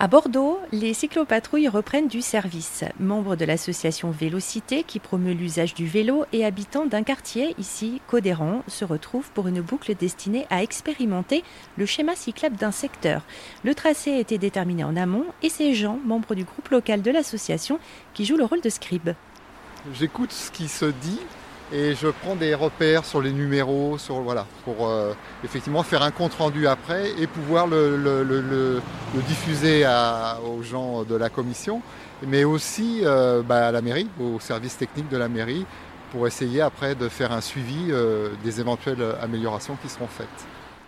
À Bordeaux, les cyclopatrouilles reprennent du service. Membres de l'association Vélocité qui promeut l'usage du vélo et habitants d'un quartier, ici Codéran, se retrouvent pour une boucle destinée à expérimenter le schéma cyclable d'un secteur. Le tracé a été déterminé en amont et c'est Jean, membre du groupe local de l'association, qui joue le rôle de scribe. J'écoute ce qui se dit et je prends des repères sur les numéros, sur, voilà, pour euh, effectivement faire un compte rendu après et pouvoir le, diffuser aux gens de la commission, mais aussi euh, bah, à la mairie, au service technique de la mairie, pour essayer après de faire un suivi euh, des éventuelles améliorations qui seront faites.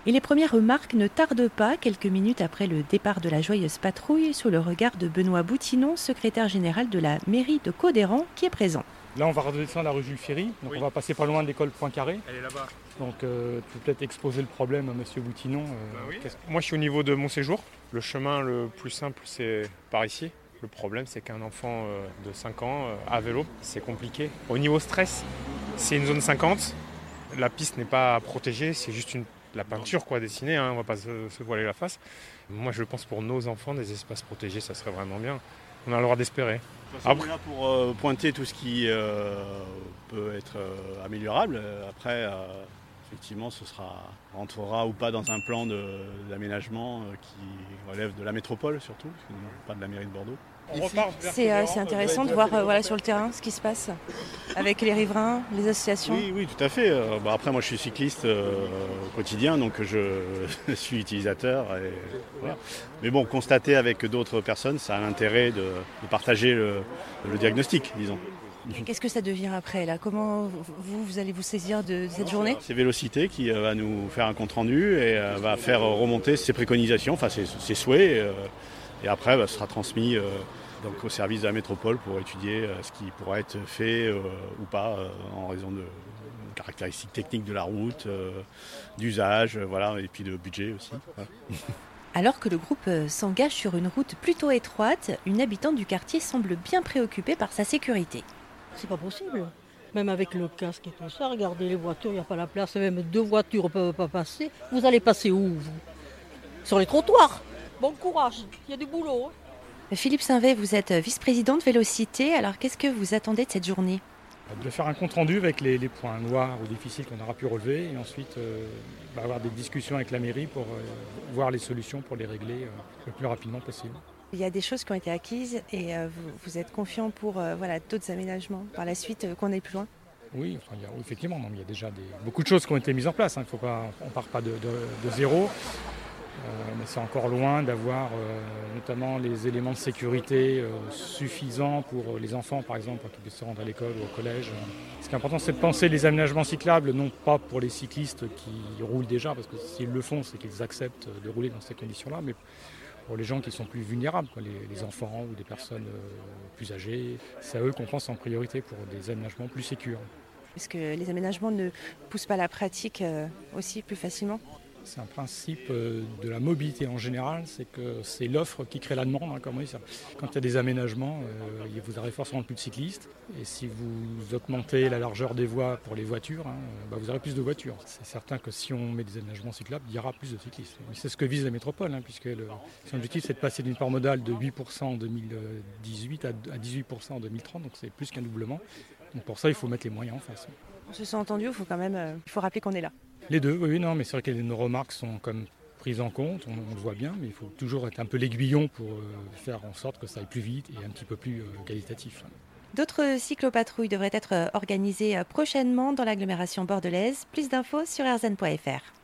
Et les premières remarques ne tardent pas, quelques minutes après le départ de la joyeuse patrouille, sous le regard de Benoît Boutinon, secrétaire général de la mairie de Codéran, qui est présent. Là, on va redescendre la rue Jules Ferry, donc on va passer pas loin de l'école Poincaré. Elle est là-bas. Donc, euh, tu peux peut-être exposer le problème à Monsieur Boutinon. Euh, bah Moi, je suis au niveau de mon séjour. Le chemin le plus simple, c'est par ici. Le problème, c'est qu'un enfant euh, de 5 ans à vélo, c'est compliqué. Au niveau stress, c'est une zone 50. La piste n'est pas protégée, c'est juste une, la peinture quoi, dessinée. Hein, on va pas se, se voiler la face. Moi, je pense pour nos enfants, des espaces protégés, ça serait vraiment bien. On a le droit d'espérer. Est là pour euh, pointer tout ce qui euh, peut être euh, améliorable. Après, effectivement, ce sera rentrera ou pas dans un plan d'aménagement qui relève de la métropole surtout, pas de la mairie de Bordeaux. C'est intéressant de voir voilà, sur le terrain ce qui se passe avec les riverains, les associations. Oui, oui, tout à fait. Bah, après, moi, je suis cycliste au quotidien, donc je suis utilisateur. Mais bon, constater avec d'autres personnes, ça a l'intérêt de, partager le, diagnostic, disons. Qu'est-ce que ça devient après là? Comment vous, vous allez vous saisir de cette journée? C'est Vélocité qui euh, va nous faire un compte rendu et euh, va faire remonter ses préconisations, enfin ses, souhaits. Euh, et après, bah, ce sera transmis donc, au service de la métropole pour étudier ce qui pourra être fait ou pas en raison de caractéristiques techniques de la route, d'usage, voilà, et puis de budget aussi. Alors que le groupe euh, s'engage sur une route plutôt étroite, une habitante du quartier semble bien préoccupée par sa sécurité. C'est pas possible. Même avec le casque et tout ça, regardez les voitures, il n'y a pas la place, même deux voitures ne peuvent pas passer. Vous allez passer où vous? Sur les trottoirs. Bon courage, il y a du boulot. Hein. Philippe Sainvet, vous êtes vice-président de Vélocité, alors qu'est-ce que vous attendez de cette journée? De faire un compte rendu avec les, points noirs ou difficiles qu'on aura pu relever et ensuite euh, bah, avoir des discussions avec la mairie pour euh, voir les solutions pour les régler euh, le plus rapidement possible. Il y a des choses qui ont été acquises et vous, êtes confiant pour voilà, d'autres aménagements par la suite qu'on aille plus loin? Oui, effectivement, il y a déjà beaucoup de choses qui ont été mises en place. Hein. on ne part pas de zéro. Euh, mais c'est encore loin d'avoir euh, notamment les éléments de sécurité euh, suffisants pour les enfants, par exemple, pour qu'ils puissent se rendre à l'école ou au collège. Ce qui est important, c'est de penser les aménagements cyclables, non pas pour les cyclistes qui roulent déjà, parce que s'ils le font, c'est qu'ils acceptent de rouler dans ces conditions-là, mais pour les gens qui sont plus vulnérables, les, enfants ou des personnes plus âgées. C'est à eux qu'on pense en priorité pour des aménagements plus sécurs. Est-ce que les aménagements ne poussent pas la pratique aussi plus facilement? C'est un principe euh, de la mobilité en général, c'est que c'est l'offre qui crée la demande. Hein, quand il y a des aménagements, euh, vous aurez forcément plus de cyclistes. Et si vous augmentez la largeur des voies pour les voitures, hein, bah, vous aurez plus de voitures. C'est certain que si on met des aménagements cyclables, il y aura plus de cyclistes. C'est ce que vise la métropole, hein, puisque son objectif c'est de passer d'une part modale de 8% en 2018 à 18% en 2030, donc c'est plus qu'un doublement. Donc pour ça, il faut mettre les moyens en face. On se sent entendu, il faut quand même euh, il faut rappeler qu'on est là. Les deux, oui, non, mais c'est vrai que nos remarques sont comme prises en compte, on, le voit bien, mais il faut toujours être un peu l'aiguillon pour euh, faire en sorte que ça aille plus vite et un petit peu plus euh, qualitatif. D'autres cyclopatrouilles devraient être organisées prochainement dans l'agglomération bordelaise. Plus d'infos sur rzn.fr.